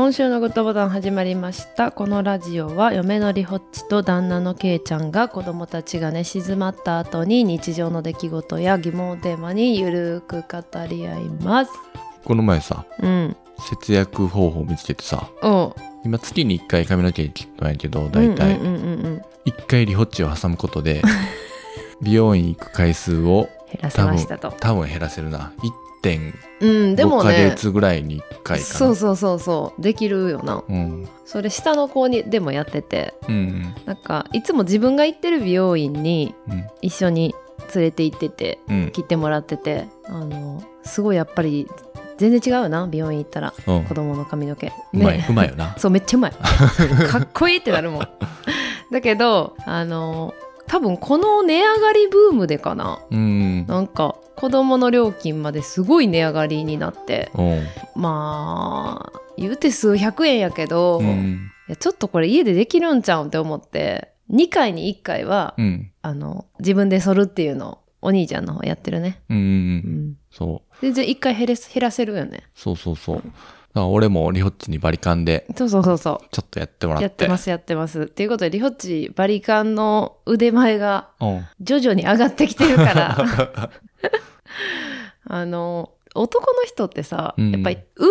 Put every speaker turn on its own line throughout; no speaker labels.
今週のグッドボタン始まりました。このラジオは嫁のりほっちと旦那のけいちゃんが子供たちがね静まった後に日常の出来事や疑問をテーマにゆるく語り合います。
この前さ
うん。
節約方法見つけてさ
お
今月に1回髪の毛切ったんやけど大体。
うんうんうん
1回リホッチを挟むことで 美容院行く回数を
減らせましたと。
多分減らせるな。点
5か
月ぐらいに1回か、
そうそうそうそう。できるよな、
うん、
それ下の子にでもやってて、
うんうん、
なんかいつも自分が行ってる美容院に一緒に連れて行ってて、
うん、
切ってもらっててあのすごいやっぱり全然違うよな美容院行ったら、
うん、
子供の髪の毛、ね、
うまいうまいよな。
そうめっちゃうまい。かっこいいってなるもん。だけどあの多分この値上がりブームでかな、
うん、
なんか子供の料金まですごい値上がりになって
うん。
まあ言うて数百円やけど、い
うん。
やちょっとこれ家でできるんちゃうんって思って2回に1回は、
うん。
あの自分で剃るっていうのをお兄ちゃんの方やってるね、
うん。う。
うんん、
そう。
全然1回減らせるよね
そうそうそう。だから俺もリホッチにバリカンで
そうそうそうそう
ちょっとやってもらって。。
やってますすやってますっていうことでリホッチバリカンの腕前が
うん。
徐々に上がってきてるから あの男の人ってさ、
うん
やっぱり上？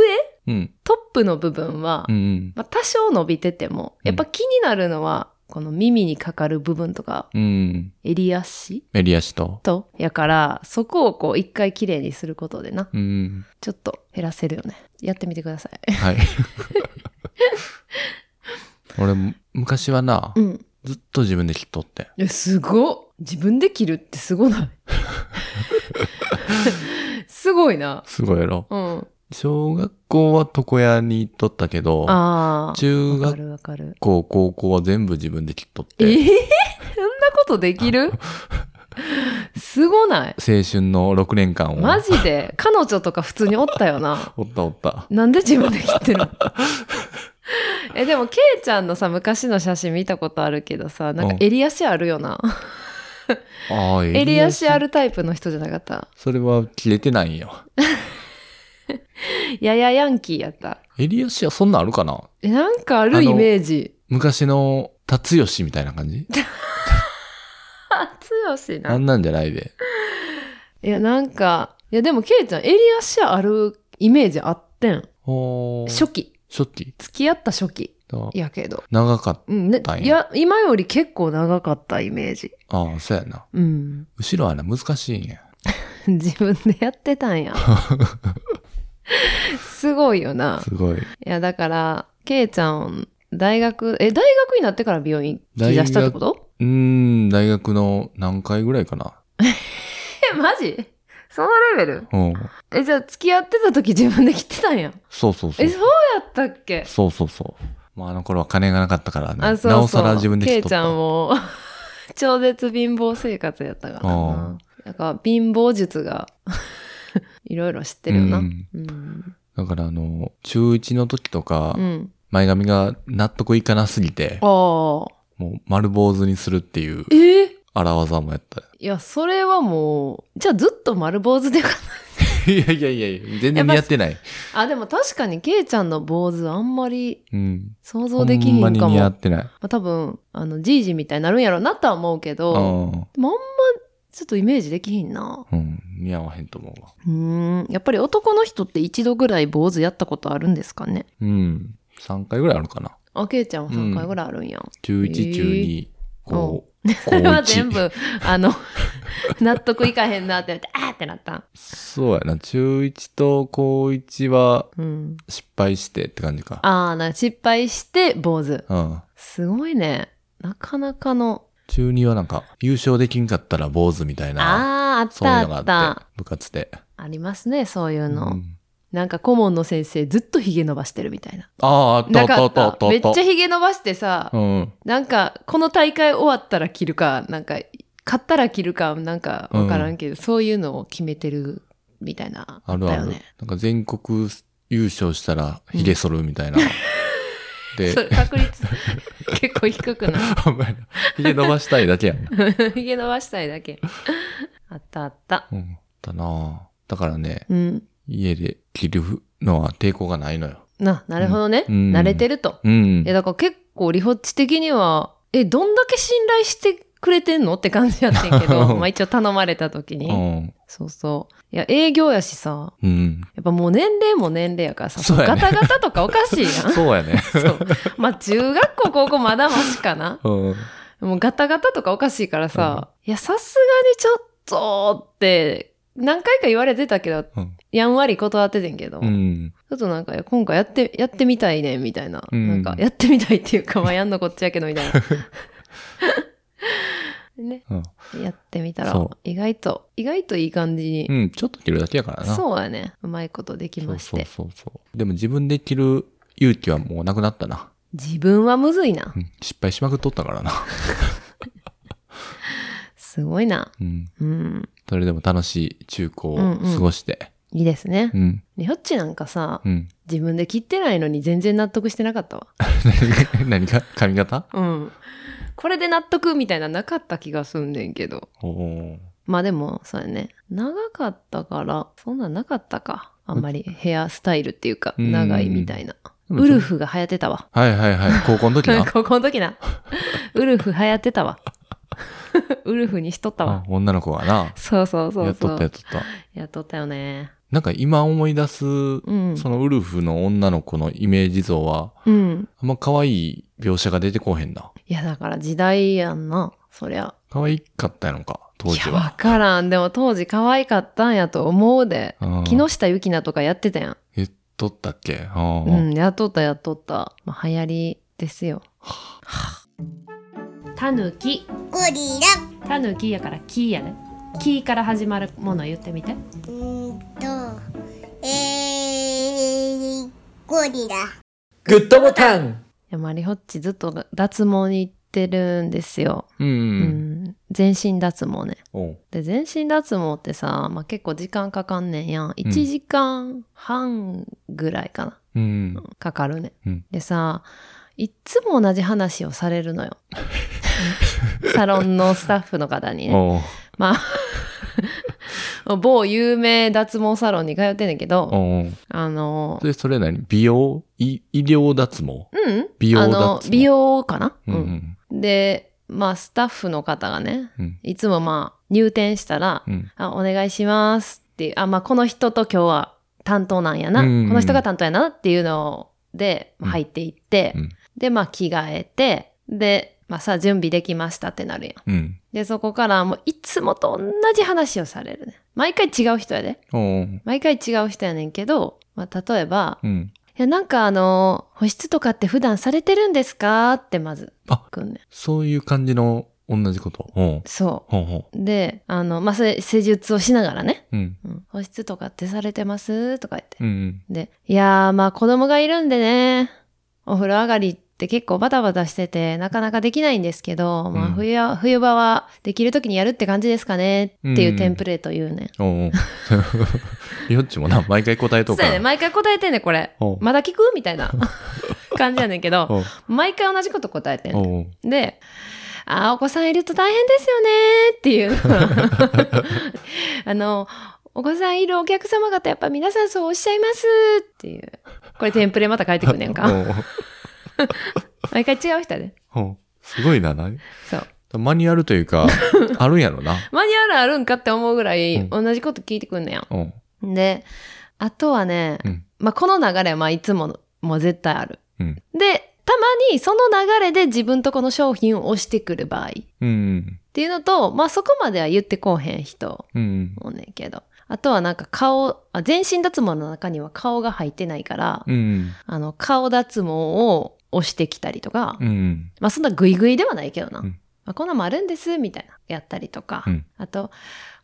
うん。
トップの部分は、
うんうん。
まあ、多少伸びててもやっぱ気になるのは、この耳にかかる部分とか
うん。
襟足？
襟足と。
とやからそこをこう一回きれいにすることでな
うん。
ちょっと減らせるよねやってみてください
はい。俺、昔はな、
うん
ずっと自分で切っとって。
えすごっ自分で切るってすごない？すごいな。
すごいやろ。
うん。
小学校は床屋に行っとったけど、
ああ
中学校、高校は全部自分で切っとっ
えー、
て、
そんなことできる？すごない？
青春の6年間を。
マジで？彼女とか普通におったよな。
おったおった。
なんで自分で切ってるの？えでもケイちゃんのさ昔の写真見たことあるけどさなんか
うん。
襟足あるよな
ああ、
襟足あるタイプの人じゃなかった？
それは切れてないんよ。
ややヤンキーやった。
襟足はそんなんあるかな？
えなんかあるイメージ。
昔の達吉みたいな感じ？
あ強しな。
あんなんじゃないで。
いやなんかいやでもケイちゃん襟足あるイメージあってん。初期。
初期？
付き合った初期。
だ
やけど
長かっ
うんね
たんや
いや今より結構長かったイメージ
た。ああ、そうやな。
うん
後ろはな、難しいんや。
自分でやってたんや すごいよな
すごい。
いやだからケイちゃん大学え大学になってから美容院切り出したってこと？
うーん、大学の何回ぐらいかな。
えマジ？そのレベル？
うん。
えじゃあ付き合ってた時自分で切ってたんや
そうそうそう
え。そうやったっけ？
そうそうそう。まあ、あの頃は金がなかったからね。
あそうそう。
なおさら自分で
ケイち。ゃんも 超絶貧乏生活やったから
あ
なだから貧乏術が いろいろ知ってるよな。
う
うん。ん
だからあの、中1の時とか、
うん。
前髪が納得いかなすぎて、もう丸坊主にするっていう
え？ー
荒技もやった。
いやそれはもうじゃあずっと丸坊主でか
いやいやいやいや、全然似合ってない。
あでも確かにケイちゃんの坊主あんまり
うん。
想像できひんかも
ほんまに似合ってない。
まあ、多分あのじいじみたいになるんやろうなとは思うけど、
うん。
でもあんまちょっとイメージできひんな
うん。似合わへんと思うわ。
うーんやっぱり男の人って一度ぐらい坊主やったことあるんですかね？
うん。3回ぐらいあるかな。
あケイちゃんは3回ぐらいあるんや、
中1、
へー
中2、高
それは全部あの 納得いかへんなってなってあーってなった
そうやな。中1と高1は
うん。
失敗してって感じか。
ああな失敗して坊主。
うん。
すごいね。なかなかの。
中2はなんか、優勝できんかったら坊主みたいな、
ああーあっ
そういう
た
のがあって
あった、
部活で。
ありますねそういうの、
うん
なんか顧問の先生ずっとヒゲ伸ばしてるみたいな
ああ、あったあったあった
めっ。ちゃヒゲ伸ばしてさ、
うん。
なんかこの大会終わったら切るかなんか勝ったら切るかなんかわからんけど、そういうのを決めてるみたいなあ
あるある。
ね
なんか全国優勝したら髭剃るみたいな。で
そ、れ確率結構低くな
お前ら髭伸ばしたいだけやん。
いヒゲ伸ばしたいだけあったあった
うん。だなあだからね、
うん
家で切るのは抵抗がないのよ。
な、なるほどね。
うん
慣れてると。
うん
いや、。だから結構、リホッチ的には、え、どんだけ信頼してくれてんの？って感じやってんけど、まあ一応頼まれた時
う
に。
ん。
そうそう。いや、営業やしさ、
うん。
やっぱもう年齢も年齢やからさ、
そうやね
ガタガタとかおかしいやん。
そうやね。
そう。まあ中学校、高校まだマシかな。
うん。
もうガタガタとかおかしいからさ、いや、さすがにちょっとって、何回か言われてたけど、
うん
やんわり断っててんけど、ち
うん。
ょっとなんか、今回やって、やってみたいね、みたいな。
うん
なんか、やってみたいっていうか、まあ、やんのこっちやけど、みたいな。ね、
うん。
やってみたら
そ、
意外と、意外といい感じに、
うん。ちょっと切るだけやからな。
そうやね、うまいことできまして。
そうそうそうそう。でも自分で切る勇気はもうなくなったな。
自分はむずいな
う。ん。失敗しまくっとったからな。
すごいな。
うん。
うん。
それでも楽しい中高を
うんうん
過ごして。
いいですね
う。ん。
リホッチなんかさ、
うん。
自分で切ってないのに全然納得してなかったわ。
何が？髪型？
うん。これで納得みたいなのなかった気がすんねんけど。
おお。
まあでも、そうやね。長かったから、そんなんなかったか。あんまりヘアスタイルっていうか、
うん
長いみたいな。ウルフが流行ってたわ。
はいはいはい。高校の時な。
高校の時な。ウルフ流行ってたわ。ウルフにしとった
あ
わ。
女の子はな。
そうそうそう。
やっとったやっとった。
やっとったよね。
なんか今思い出す、
うん。
そのウルフの女の子のイメージ像は、
うん。
あんま可愛い描写が出てこうへんな。
いや、だから時代やんな。そりゃ。
可愛かったやのか、当
いや、わ
時は。
からん。でも当時可愛かったんやと思うで。
うん
木下ゆきなとかやってたやん。
言っとったっけ？ああ
うん、やっとったやっとった。まあ、流行りですよ。たぬき。
ゴリラ
たぬきやからきやね。きから始まるもの言ってみて。
うーんとえー、ゴリラ
グッドボタン
いや、マリホッチずっと脱毛に行ってるんですよ。
うん。う。
うんん。全身脱毛ね。
おう
で、全身脱毛ってさ、まあ、結構時間かかんねんやん。1時間半ぐらいかな。
うん。
かかるね。
うん
でさ、いっつも同じ話をされるのよ。サロンのスタッフの方にね。まあ、某有名脱毛サロンに通ってんねんけど、あの、
で、それ何？美容？医医療脱毛？
うん。
美容
あ
脱毛？
の、美容かな、
う
うん。
ん。
で、まあ、スタッフの方がね、
うん。
いつもまあ、入店したら、
うん。
あ、お願いしますっていう、あ、まあ、この人と今日は担当なんやな、
うん
この人が担当やなっていうので、まあ入っていって、
うん。
で、まあ、着替えて、で、まあ、さあ、準備できましたってなるやん。
うん。
で、そこからもう、いつもと同じ話をされるね。毎回違う人やで。毎回違う人やねんけど、まあ、例えば、
うん。
いや、なんかあの、保湿とかって普段されてるんですか？ってまず、
あ
くんねん。
そういう感じの同じこと？おう
そ
ほうほ
う。で、あの、まあ、それ、施術をしながらね。
う。うん。
うん、保湿とかってされてます？とか言って。
うん。
で、いやー、まあ子供がいるんでね、お風呂上がりって結構バタバタしてて、なかなかできないんですけど、まあ
うん
冬は、冬場はできる時にやるって感じですかねっていう
うん
テンプレート言うね。
おうよっちもな、毎回答えと
そううやね、
か。
毎回答えてんね、これ。まだ聞くみたいな 感じやねんけど、毎回同じこと答えてんねん。で、あー、お子さんいると大変ですよねっていう。あの、お子さんいるお客様方やっぱ皆さんそうおっしゃいますっていう。これテンプレまた書いてくんねんか。毎回違う人やで。
おうすごいな、な
そう。
マニュアルというか、あるんやろな。
マニュアルあるんかって思うぐらい
うん
同じこと聞いてくんね
おう
やん。で、あとはね、
うん
まあ、この流れはまあいつももう絶対ある。
うん。
で、たまにその流れで自分とこの商品を押してくる場合っ
うん。
ていうのと、まあそこまでは言ってこうへん人
うん。
もねんけど。あとはなんか顔、あ全身脱毛の中には顔が入ってないから、
うん。
あの顔脱毛を押してきたりとか、
うん。
まあそんなグイグイではないけどな。
うん
まあ、こんなんもあるんです、みたいな。やったりとか。
うん
あと、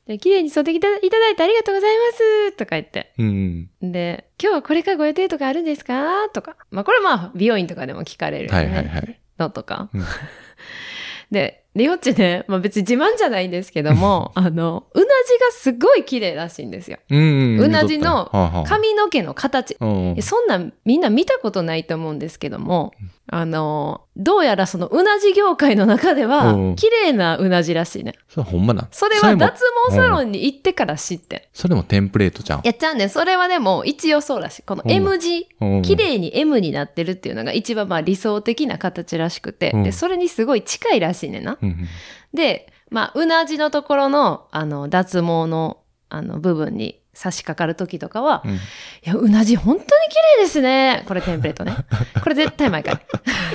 で綺麗に剃っていたいただいてありがとうございますとか言って。
うん。
で、今日はこれからご予定とかあるんですかとか。まあこれまあ美容院とかでも聞かれるよね。
はいはいはい。
のとか。
うん
で、リオッチね、まあ別に自慢じゃないんですけども、あの、うなじがすごい綺麗らしいんですよ。
うん。
うなじの
はあはあ
髪の毛の形。
うん
えそんなんみんな見たことないと思うんですけども、あの、どうやらそのうなじ業界の中では
うん、
綺麗なうなじらしいね。
それほんまなん
それは
も
脱毛サロンに行ってから知ってん。
それもテンプレートじゃん。
やっちゃうねん。それはでも一応そうらしい。この
うん
M 字、
うん
綺麗に M になってるっていうのが一番まあ理想的な形らしくて、
うん
で、それにすごい近いらしいねんな。
うんうん
で、まあ、うなじのところの、あの、脱毛の、あの、部分に差し掛かる時とかは、
うん
いや、うなじ本当に綺麗ですね。これテンプレートね。これ絶対毎回。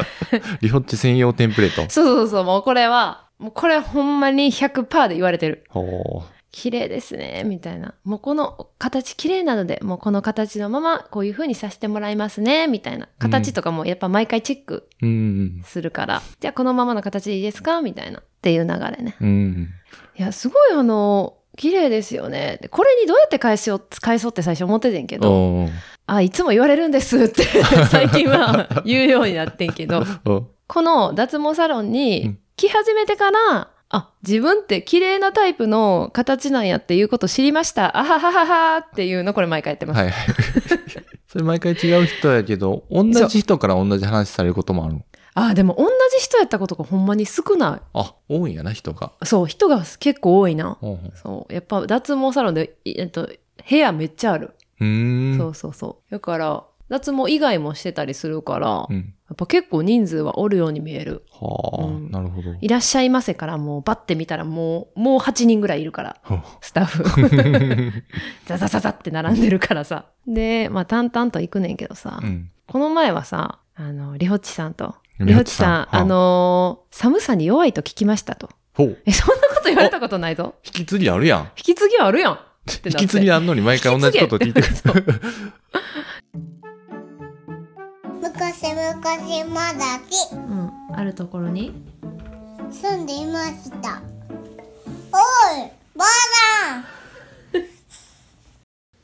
リホッチ専用テンプレート。
そうそうそう、もうこれは、もうこれほんまに100%で言われてる。
ほ
綺麗ですね、みたいな。もうこの形綺麗なので、もうこの形のままこういう風にさせてもらいますね、みたいな。形とかもやっぱ毎回チェック
う。うん。
するから、じゃあこのままの形でいいですかみたいな。っていう流れね。
うん。
いや、すごいあの、綺麗ですよね。でこれにどうやって返しよう、返そうって最初思っててんけど、あ、いつも言われるんですって 最近は 言うようになってんけど、
お
この脱毛サロン
う
に
ん
来始めてから、あ、自分って綺麗なタイプの形なんやっていうこと知りました。あははははっていうのこれ毎回やってます。
はいはい。それ毎回違う人やけど、同じ人から同じ話されることもあるの？
あ、でも同じ人やったことがほんまに少な
あ、多いんやな、人が。
い。そう、人が結構多いな。
ほうほう
そう、やっぱ脱毛サロンで、いえっと、部屋めっちゃある。
うーん。
そうそうそう。だから、脱毛以外もしてたりするから、や
うん。
っぱ結構人数はおるように見える。
はあ、
うん
なるほど。
いらっしゃいませからもうバッて見たらもう、もう8人ぐらいいるから、スタッフ。ザザザザって並んでるからさ。で、まあ淡々と行くねんけどさ、
うん。
この前はさ、あの、リホッチさんと、
リ
リホッ
ホッチさん
チさん、あのー寒さに弱いと聞きましたと。
ほう。
え、そんなこと言われたことないぞ。
引き継ぎあるやん。
引き継ぎあるやん。
引き継ぎあんのに毎回同じこと聞いてくる。
昔々まだき
うん、あるところに？
住んでいましたおいばあ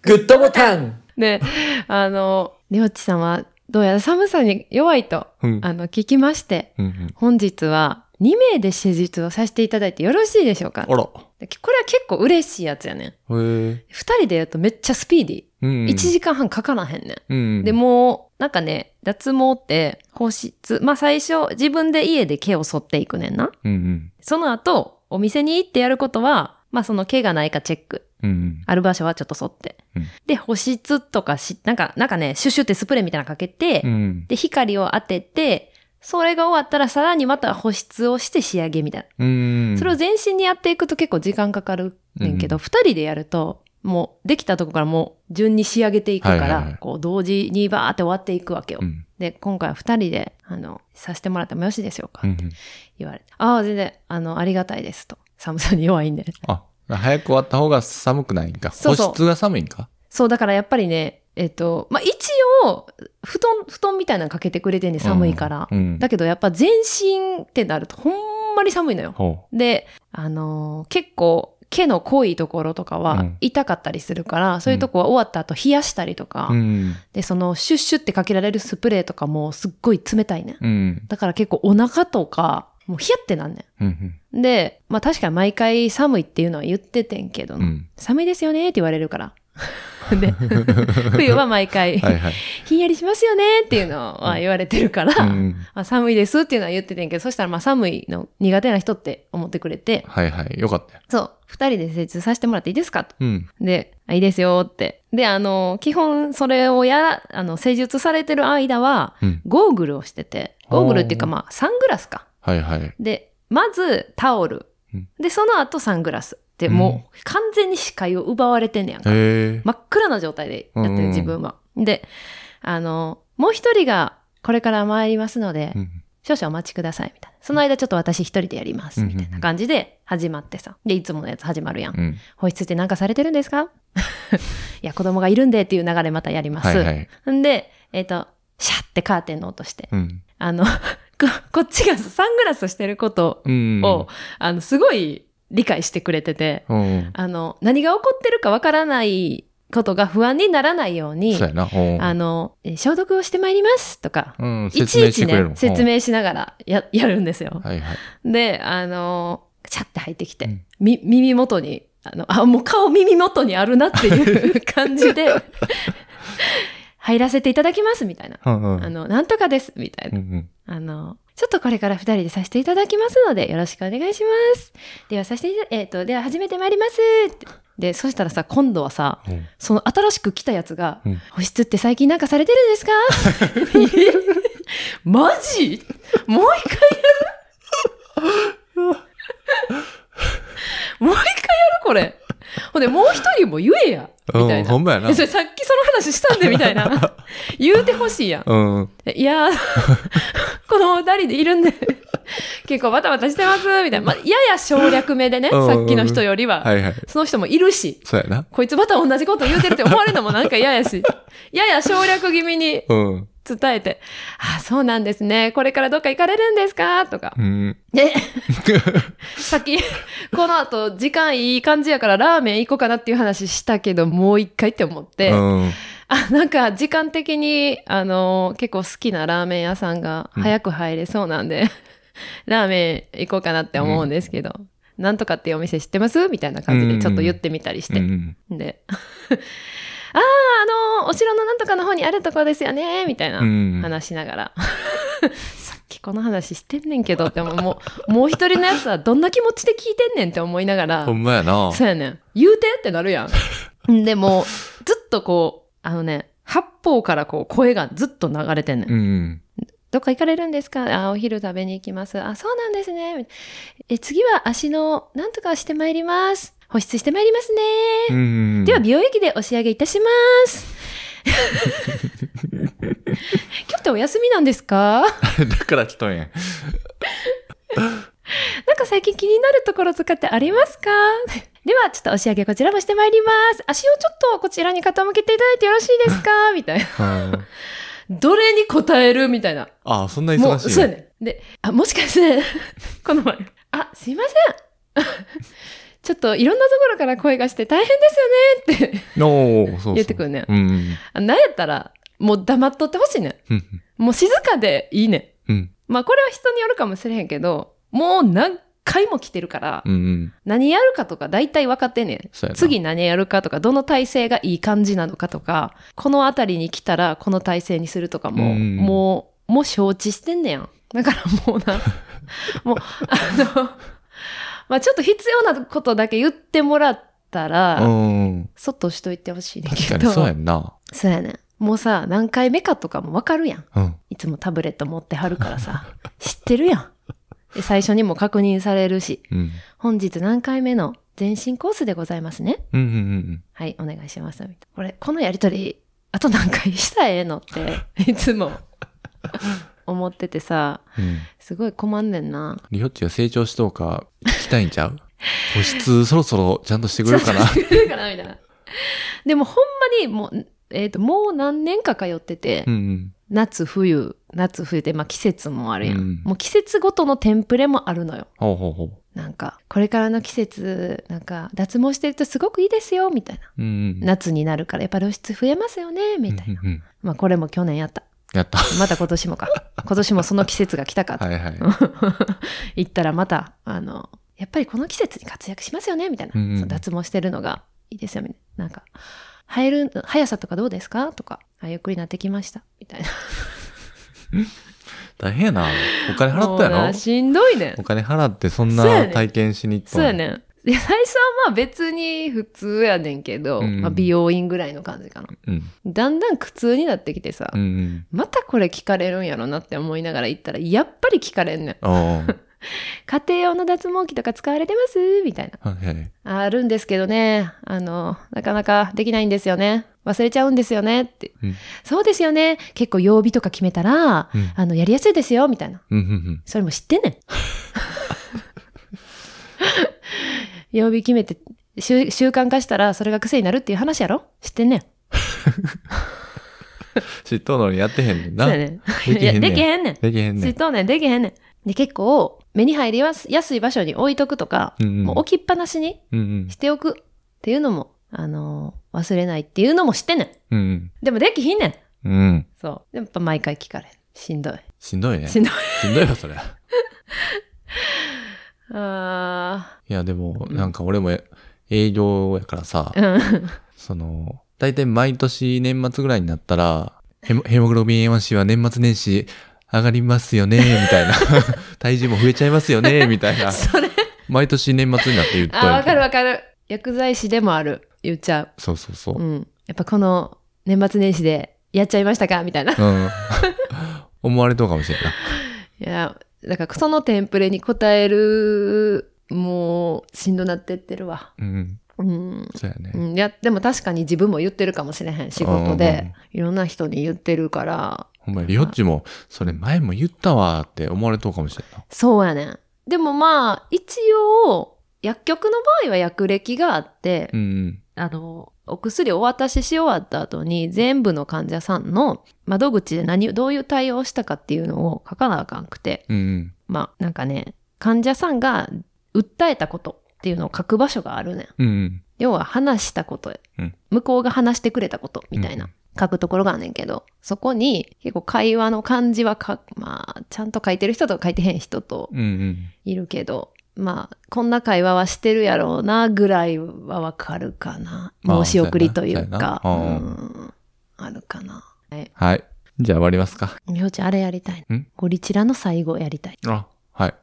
グッドボタン
で、あの、りょうちさんはどうやら寒さに弱いと、
うん。
あの、聞きまして、
うんうん
本日は2名で施術をさせていただいてよろしいでしょうか？
あら。
でこれは結構嬉しいやつやねん。
へえ。
2人でやるとめっちゃスピーディー。
うんうん。
1時間半かからへんねん。
うん。
で、もう、なんかね、脱毛って保湿、まあ最初自分で家で毛を剃っていくねんな。
うんうん。
その後、お店に行ってやることは、まあその毛がないかチェック。
うんうん。
ある場所はちょっと剃って。
うん
で、保湿とかし、なんか、なんかね、シュッシュってスプレーみたいなのかけて、
うん。
で、光を当てて、それが終わったらさらにまた保湿をして仕上げみたいな。
うん。
それを全身にやっていくと結構時間かかるねんけど、
うん
二、人でやると、もうできたとこからもう順に仕上げていくから、こう同時にバーって終わっていくわけよ。
うん。
で、今回は二人で、あの、させてもらってもよろしいでしょうか、って
うんうん。
言われて。ああ、全然、あの、ありがたいですと。寒さに弱いんで。
あ、早く終わった方が寒くないんか？
そうそう
保湿が寒いんか？
そう、だからやっぱりね、えっと、まあ、一応、布団、布団みたいなのかけてくれてんね寒いから。
うん。
だけどやっぱ全身ってなるとほんまに寒いのよ。
ほ
で、あのー結構、毛の濃いところとかは
うん
痛かったりするから、そういうとこは終わった後冷やしたりとか、
う。うん。
で、そのシュッシュってかけられるスプレーとかもすっごい冷たいねん。
うん。
だから結構お腹とか、もうヒヤってなんね
うん。
ん。で、まあ確かに毎回寒いっていうのは言っててんけど、
うん。
寒いですよねって言われるから。で、冬は毎回、
はいはい。
ひんやりしますよねっていうのは言われてるから、
うん。
まあ、寒いですっていうのは言っててんけど、そしたらまあ寒いの苦手な人って思ってくれて、
はいはい。よかったよ。
そう、二人で施術させてもらっていいですかと。
うん。
で、あいいですよって。で、あの、基本それをやら、あの、施術されてる間は、
うん。
ゴーグルをしてて、ゴーグルっていうかまあ、サングラスか。
はいはい。
で、まずタオル
うん。
で、その後サングラス。で、もう完全に視界を奪われてんねやんか。真っ暗な状態でやって
うん
る自分は。で、あの、もう一人がこれから参りますので、
うん。
少々お待ちください、みたいな。その間ちょっと私一人でやります、
うん
みたいな感じで始まってさ。で、いつものやつ始まるやん。
うん。
保湿ってなんかされてるんですか？いや、子供がいるんでっていう流れまたやります。
はいはい。
んで、えっ、と、シャッてカーテンの音して、
うん。
あの、ここっちがサングラスしてること
うん。
を、あの、すごい理解してくれてて、
うん。
あの、何が起こってるかわからないことが不安にならないように
そう
あの、え消毒をしてまいりますとか、
うん、
い
説
ちいちね説明しながらややるんですよ。
はいはい。
で、あの、チャって入ってきて、
うん
み耳元に、あの、あ、もう顔耳元にあるなっていう感じで、入らせていただきますみたいな。
うんうん。
あの、なんとかですみたいな。
うんうん。
あの、ちょっとこれから二人でさせていただきますので、よろしくお願いします。ではさせていただ、えっ、と、では始めてまいります。で、そしたらさ、今度はさ、
うん。
その新しく来たやつが、
うん。
保湿って最近なんかされてるんですか？マジ？もう一回やる？もう一回これ。ほんで、もう一人も言えや。みたいな。
うんほんまやな
えそれさっきその話したんで、みたいな。言うてほしいやん。
うん。
いやー、この二人でいるんで、結構バタバタしてます、みたいな。まあ、やや省略目でね、
うん
さっきの人よりは。
はいはい。
その人もいるし、
そうやな。
こいつまた同じこと言うてるって思われるのもなんか嫌やし、やや省略気味に
うん。
伝えて、あ、そうなんですね。これからどっか行かれるんですか？とか。
うん。
で、さっき、この後時間いい感じやからラーメン行こうかなっていう話したけど、もう一回って思って、
うん。
あ、なんか時間的に、あの結構好きなラーメン屋さんが早く入れそうなんで、ラーメン行こうかなって思うんですけど、なんとかっていうお店知ってます？みたいな感じでちょっと言ってみたりして。
うん
で、ああ、あのお城のなんとかの方にあるとこですよね、みたいな
うん
話しながら。さっきこの話してんねんけどってもう、もうもう一人のやつはどんな気持ちで聞いてんねんって思いながら
ほ、んまやな。
そうやねん。言うてってなるやん。でも、ずっとこう、あのね、八方からこう声がずっと流れてんねん。
うん。
どっか行かれるんですか？あ、お昼食べに行きます。あ、そうなんですね。え、次は足の、なんとかしてまいります。保湿してまいりますね。
うん。
では、美容液でお仕上げいたします。今日ってお休みなんですか？
だから来とんやん。
なんか最近気になるところとかってありますか？では、ちょっとお仕上げこちらもしてまいります。足をちょっとこちらに傾けていただいてよろしいですか？みたいな。
うん
どれに答える？みたいな。
ああ、そんな忙しい？
そうやね。で、あ、もしかして、この前、あ、すいません。ちょっといろんなところから声がして大変ですよねって。言ってくるね。
うん。
あなんやったら、もう黙っとってほしいね
うん。
ん。もう静かでいいねん。
うん。
まあこれは人によるかもしれへんけど、もう何回も来てるから、
うんうん。
何やるかとか大体分かってんねん。次何やるかとか、どの体勢がいい感じなのかとか、この辺りに来たらこの体勢にするとかも、
うん
もう、もう承知してんねやん。だからもうな、もう、あの、まあちょっと必要なことだけ言ってもらったら、
うん。
そっとしといてほしいねけど。
かにそうやんな。
そうやねん。もうさ、何回目かとかも分かるやん。
うん。
いつもタブレット持ってはるからさ、知ってるやん。で最初にも確認されるし、
うん。
本日何回目の全身コースでございますね。
うんうんうん
はい、お願いします。これ、このやりとり、あと何回したらええのって、いつも思っててさ、
うん。うん。
すごい困んねんな。
リホッチが成長しとうか聞きたいんちゃう？保湿そろそろちゃんとしてくれるかな？
してくれるかなみたいな。でもほんまにもう、えっ、と、もう何年か通ってて、
うんうん。
夏、冬、夏、冬で、まあ季節もあるやん。
うん
もう季節ごとのテンプレもあるのよ。
ほうほうほう。
なんか、これからの季節、なんか、脱毛してるとすごくいいですよ、みたいな。
うんうん。
夏になるからやっぱ露出増えますよね、みたいな。
うんうんうん
まあこれも去年やった。
やった。
また今年もか。今年もその季節が来たかと。
はいはい。
行ったらまた、あの、やっぱりこの季節に活躍しますよね、みたいな。
うんうん
脱毛してるのがいいですよ、みたいな。なんか、生える、速さとかどうですか？とか、あ、ゆっくりなってきました、みたいな。
大変やな。お金払ったやろ？
なしんどいねん
お。金払ってそんな体験しに行った
そうやねん。最初はまあ別に普通やねんけど、
うん
まあ、美容院ぐらいの感じかな。
うん。
だんだん苦痛になってきてさ、
うんうん。
またこれ聞かれるんやろなって思いながら行ったら、やっぱり聞かれんねん。家庭用の脱毛器とか使われてます？みたいな。
はいはい。
あるんですけどね、あの、なかなかできないんですよね。忘れちゃうんですよねって。
うん
そうですよね。結構曜日とか決めたら、
うん
あの、やりやすいですよ、みたいな。
うんうんうん。
それも知ってんねん。曜日決めて習習慣化したらそれが癖になるっていう話やろ？知ってんねん。
知っとうのにやってへんねんな。
そうやねん。
できへんねん
できへんねん。
できへんねん。
知っとうねん。できへんねん。で、結構、目に入りやすい場所に置いとくとか、
うんうん
もう置きっぱなしに
うんうん
しておくっていうのも、あの、忘れないっていうのも知ってんねん。
うん。
でもできひんねん。
うん。
そう。でもやっぱ毎回聞かれん。しんどい。
しんどいね。
しんどい。
しんどいよ、それ。
あ
いや、でも、なんか俺も営業やからさ、
ー。うん。
その、大体毎年年末ぐらいになったら、ヘモヘモグロビン A1C は年末年始上がりますよね、みたいな。体重も増えちゃいますよね、みたいな。
それ。
毎年年末になって言っといて
あー、わかるわかる。薬剤師でもある。言っちゃ
そうそうそう
う。う。ん。やっぱこの年末年始でやっちゃいましたかみたいな。い
うん。思われとうかもしれんな。
や、だからそのテンプレに応える、もう、しんどなってってるわ。
うん。
うん。
そうやね。
うん、いや、でも確かに自分も言ってるかもしれへん。仕事で。いろんな人に言ってるから。
ほんまに、リオッチも、それ前も言ったわって思われとうかもしれんな。
そうやねん。でもまあ、一応、薬局の場合は薬歴があって、
うん。
あの、お薬お渡しし終わった後に全部の患者さんの窓口で何、どういう対応をしたかっていうのを書かなあかんくて、
うん。
まあなんかね、患者さんが訴えたことっていうのを書く場所があるねん。
うん。
要は話したこと、
うん
向こうが話してくれたことみたい
うん
な書くところがあんねんけど、そこに結構会話の感じはか、まあちゃんと書いてる人と書いてへん人と
うん。うん。
まあこんな会話はしてるやろうなぐらいはわかるかな。
まあ
申し送りというか、
そうやなそうやな
うんあるかな。はい。
はい。じゃあ終わりますか。
りょうちゃんあれやりたい。
ん？
ゴリチラの最後やりたい。
あ、はい。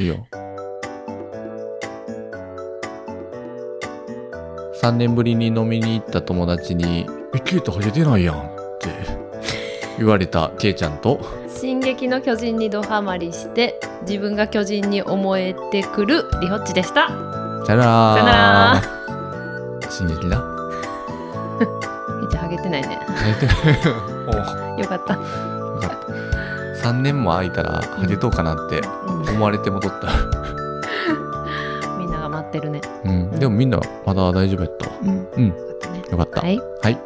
いいよ。3年ぶりに飲みに行った友達に、え、ケイタハゲてないやんって言われたケイちゃんと、
進撃の巨人にドハマりして自分が巨人に思えてくるリホッチでした。
さよなら
さよなら
進撃だ。
めっちゃハゲてないね。
ハゲてないお
よかった。
よかった。3年も空いたらハゲとうかなって
うん
思われて戻った。
みんなが待ってるね。
うん。でもみんなまだ大丈夫やったわ。
うん。
うん。
よかったね。
よかった。
はい。
はい。